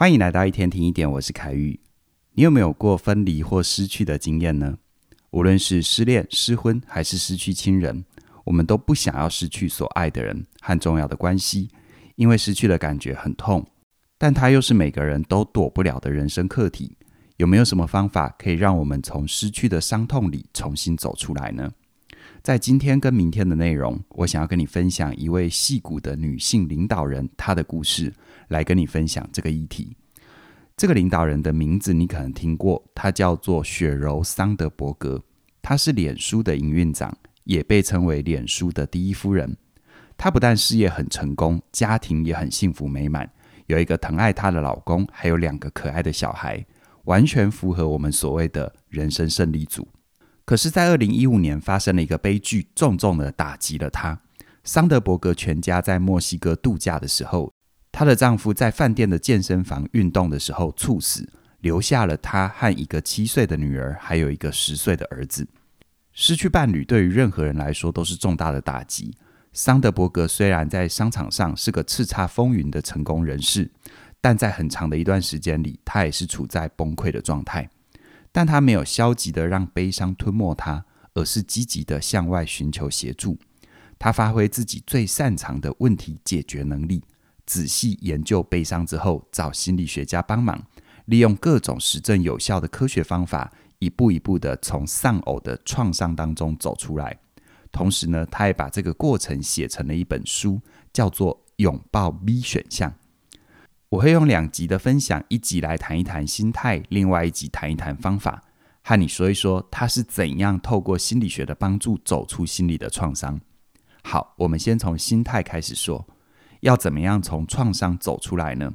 欢迎来到一天听一点，我是凯宇。你有没有过分离或失去的经验呢？无论是失恋、失婚，还是失去亲人，我们都不想要失去所爱的人和重要的关系，因为失去的感觉很痛。但它又是每个人都躲不了的人生课题。有没有什么方法可以让我们从失去的伤痛里重新走出来呢？在今天跟明天的内容，我想要跟你分享一位戏骨的女性领导人她的故事，来跟你分享这个议题。这个领导人的名字你可能听过，他叫做雪柔·桑德伯格，他是脸书的营运长，也被称为脸书的第一夫人。他不但事业很成功，家庭也很幸福美满，有一个疼爱她的老公，还有两个可爱的小孩。完全符合我们所谓的人生胜利组。可是，在二零一五年发生了一个悲剧，重重的打击了他。桑德伯格全家在墨西哥度假的时候，她的丈夫在饭店的健身房运动的时候猝死，留下了她和一个七岁的女儿，还有一个十岁的儿子。失去伴侣对于任何人来说都是重大的打击。桑德伯格虽然在商场上是个叱咤风云的成功人士。但在很长的一段时间里，他也是处在崩溃的状态。但他没有消极的让悲伤吞没他，而是积极的向外寻求协助。他发挥自己最擅长的问题解决能力，仔细研究悲伤之后，找心理学家帮忙，利用各种实证有效的科学方法，一步一步的从丧偶的创伤当中走出来。同时呢，他也把这个过程写成了一本书，叫做《拥抱 B 选项》。我会用两集的分享，一集来谈一谈心态，另外一集谈一谈方法，和你说一说他是怎样透过心理学的帮助走出心理的创伤。好，我们先从心态开始说，要怎么样从创伤走出来呢？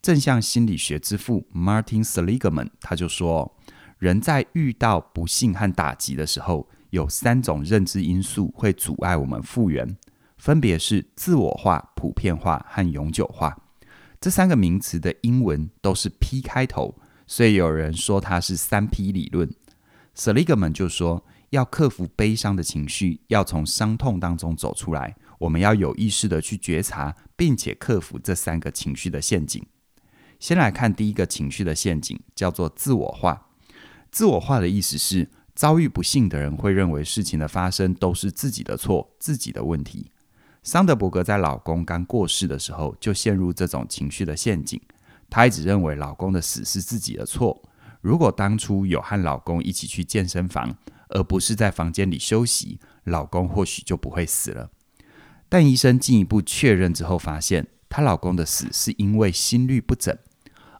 正向心理学之父 Martin Seligman 他就说，人在遇到不幸和打击的时候，有三种认知因素会阻碍我们复原，分别是自我化、普遍化和永久化。这三个名词的英文都是 P 开头，所以有人说它是三 P 理论。Seligman 就说，要克服悲伤的情绪，要从伤痛当中走出来，我们要有意识地去觉察，并且克服这三个情绪的陷阱。先来看第一个情绪的陷阱，叫做自我化。自我化的意思是，遭遇不幸的人会认为事情的发生都是自己的错，自己的问题。桑德伯格在老公刚过世的时候，就陷入这种情绪的陷阱。她一直认为老公的死是自己的错。如果当初有和老公一起去健身房，而不是在房间里休息，老公或许就不会死了。但医生进一步确认之后，发现她老公的死是因为心律不整，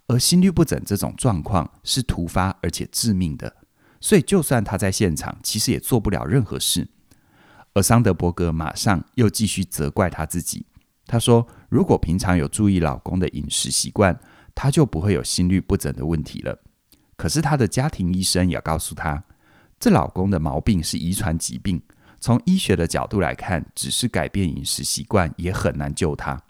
而心律不整这种状况是突发而且致命的。所以，就算她在现场，其实也做不了任何事。而桑德伯格马上又继续责怪他自己。他说：“如果平常有注意老公的饮食习惯，他就不会有心律不整的问题了。”可是他的家庭医生也告诉他，这老公的毛病是遗传疾病，从医学的角度来看，只是改变饮食习惯也很难救他。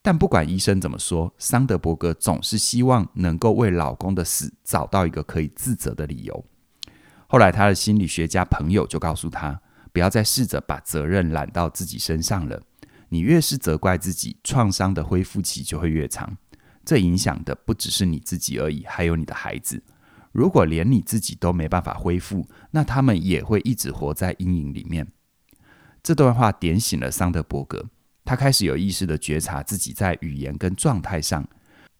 但不管医生怎么说，桑德伯格总是希望能够为老公的死找到一个可以自责的理由。后来，他的心理学家朋友就告诉他。不要再试着把责任揽到自己身上了。你越是责怪自己，创伤的恢复期就会越长。这影响的不只是你自己而已，还有你的孩子。如果连你自己都没办法恢复，那他们也会一直活在阴影里面。这段话点醒了桑德伯格，他开始有意识地觉察自己在语言跟状态上，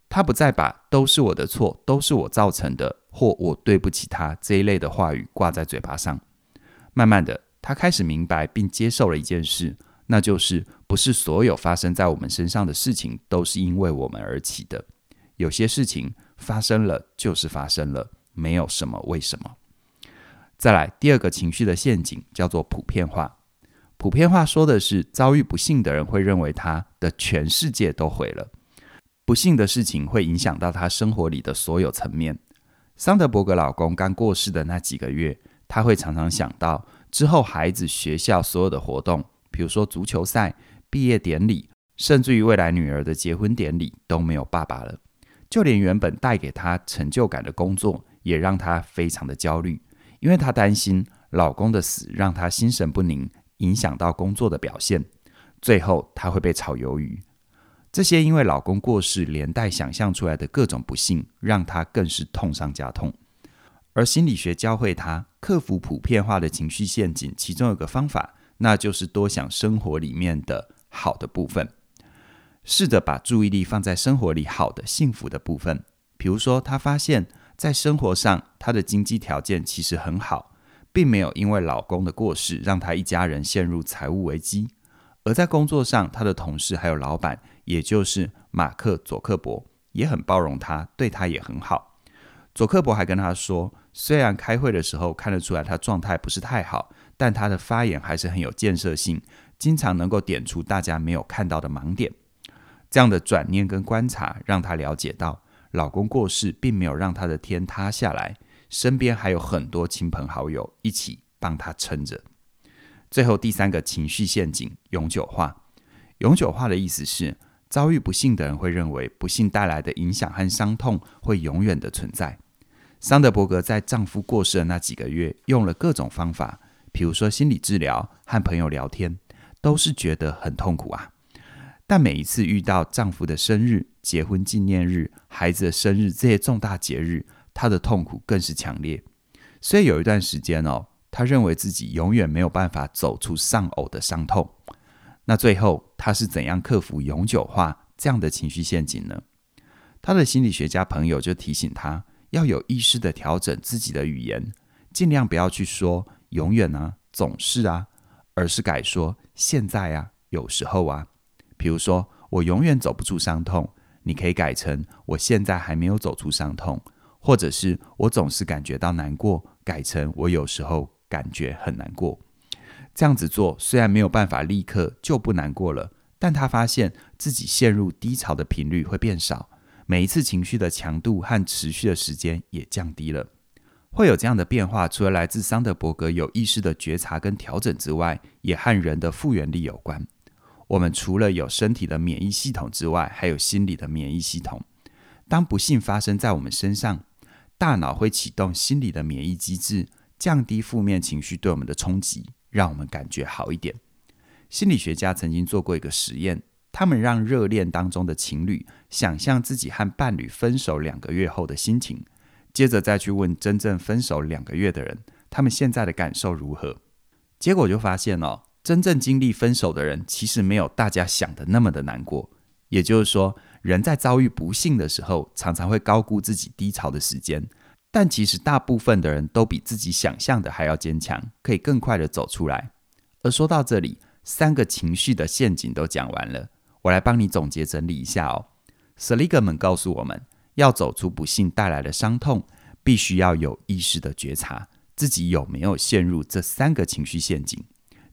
他不再把“都是我的错”“都是我造成的”或“我对不起他”这一类的话语挂在嘴巴上。慢慢的。他开始明白并接受了一件事，那就是不是所有发生在我们身上的事情都是因为我们而起的。有些事情发生了就是发生了，没有什么为什么。再来，第二个情绪的陷阱叫做普遍化。普遍化说的是遭遇不幸的人会认为他的全世界都毁了，不幸的事情会影响到他生活里的所有层面。桑德伯格老公刚过世的那几个月，他会常常想到。之后，孩子学校所有的活动，比如说足球赛、毕业典礼，甚至于未来女儿的结婚典礼，都没有爸爸了。就连原本带给她成就感的工作，也让她非常的焦虑，因为她担心老公的死让她心神不宁，影响到工作的表现。最后，她会被炒鱿鱼。这些因为老公过世连带想象出来的各种不幸，让她更是痛上加痛。而心理学教会她克服普遍化的情绪陷阱，其中有个方法，那就是多想生活里面的好的部分，试着把注意力放在生活里好的、幸福的部分。比如说，她发现，在生活上，她的经济条件其实很好，并没有因为老公的过世让她一家人陷入财务危机。而在工作上，她的同事还有老板，也就是马克·佐克伯，也很包容她，对她也很好。佐克伯还跟她说，虽然开会的时候看得出来她状态不是太好，但她的发言还是很有建设性，经常能够点出大家没有看到的盲点。这样的转念跟观察，让她了解到，老公过世并没有让她的天塌下来，身边还有很多亲朋好友一起帮她撑着。最后第三个情绪陷阱：永久化。永久化的意思是，遭遇不幸的人会认为不幸带来的影响和伤痛会永远的存在。桑德伯格在丈夫过世的那几个月，用了各种方法，比如说心理治疗和朋友聊天，都是觉得很痛苦啊。但每一次遇到丈夫的生日、结婚纪念日、孩子的生日这些重大节日，她的痛苦更是强烈。所以有一段时间哦。他认为自己永远没有办法走出丧偶的伤痛。那最后他是怎样克服永久化这样的情绪陷阱呢？他的心理学家朋友就提醒他，要有意识地调整自己的语言，尽量不要去说永远啊、总是啊，而是改说现在啊、有时候啊。比如说，我永远走不出伤痛，你可以改成我现在还没有走出伤痛，或者是我总是感觉到难过，改成我有时候。感觉很难过，这样子做虽然没有办法立刻就不难过了，但他发现自己陷入低潮的频率会变少，每一次情绪的强度和持续的时间也降低了。会有这样的变化，除了来自桑德伯格有意识的觉察跟调整之外，也和人的复原力有关。我们除了有身体的免疫系统之外，还有心理的免疫系统。当不幸发生在我们身上，大脑会启动心理的免疫机制。降低负面情绪对我们的冲击，让我们感觉好一点。心理学家曾经做过一个实验，他们让热恋当中的情侣想象自己和伴侣分手两个月后的心情，接着再去问真正分手两个月的人，他们现在的感受如何。结果就发现哦，真正经历分手的人其实没有大家想的那么的难过。也就是说，人在遭遇不幸的时候，常常会高估自己低潮的时间。但其实大部分的人都比自己想象的还要坚强，可以更快的走出来。而说到这里，三个情绪的陷阱都讲完了，我来帮你总结整理一下哦。Seligman 告诉我们，要走出不幸带来的伤痛，必须要有意识的觉察自己有没有陷入这三个情绪陷阱。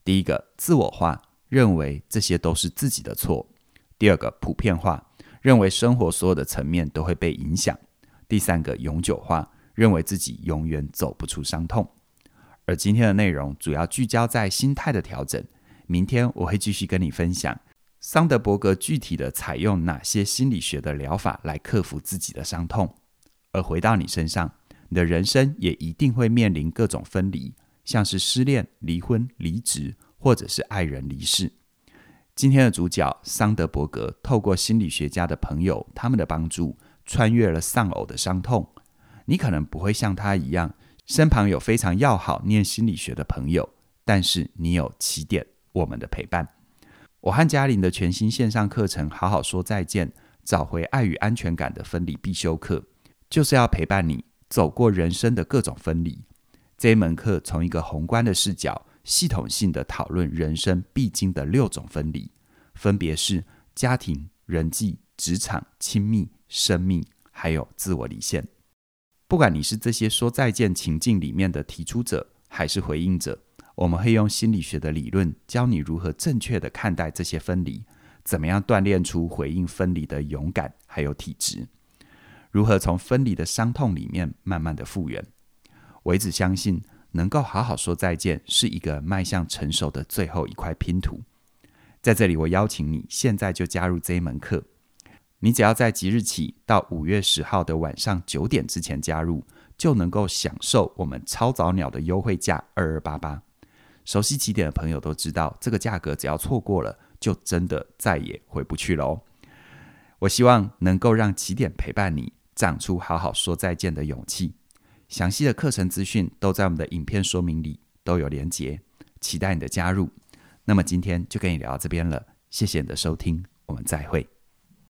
第一个，自我化，认为这些都是自己的错；第二个，普遍化，认为生活所有的层面都会被影响；第三个，永久化。认为自己永远走不出伤痛，而今天的内容主要聚焦在心态的调整。明天我会继续跟你分享桑德伯格具体的采用哪些心理学的疗法来克服自己的伤痛。而回到你身上，你的人生也一定会面临各种分离，像是失恋、离婚、离职，或者是爱人离世。今天的主角桑德伯格透过心理学家的朋友他们的帮助，穿越了丧偶的伤痛。你可能不会像他一样，身旁有非常要好念心理学的朋友，但是你有起点我们的陪伴。我和嘉玲的全新线上课程《好好说再见，找回爱与安全感的分离必修课》，就是要陪伴你走过人生的各种分离。这一门课从一个宏观的视角，系统性的讨论人生必经的六种分离，分别是家庭、人际、职场、亲密、生命，还有自我离线。不管你是这些说再见情境里面的提出者，还是回应者，我们会用心理学的理论教你如何正确的看待这些分离，怎么样锻炼出回应分离的勇敢还有体质，如何从分离的伤痛里面慢慢的复原。我一直相信，能够好好说再见，是一个迈向成熟的最后一块拼图。在这里，我邀请你现在就加入这一门课。你只要在即日起到五月十号的晚上九点之前加入，就能够享受我们超早鸟的优惠价二二八八。熟悉起点的朋友都知道，这个价格只要错过了，就真的再也回不去了哦。我希望能够让起点陪伴你，长出好好说再见的勇气。详细的课程资讯都在我们的影片说明里都有连结，期待你的加入。那么今天就跟你聊到这边了，谢谢你的收听，我们再会。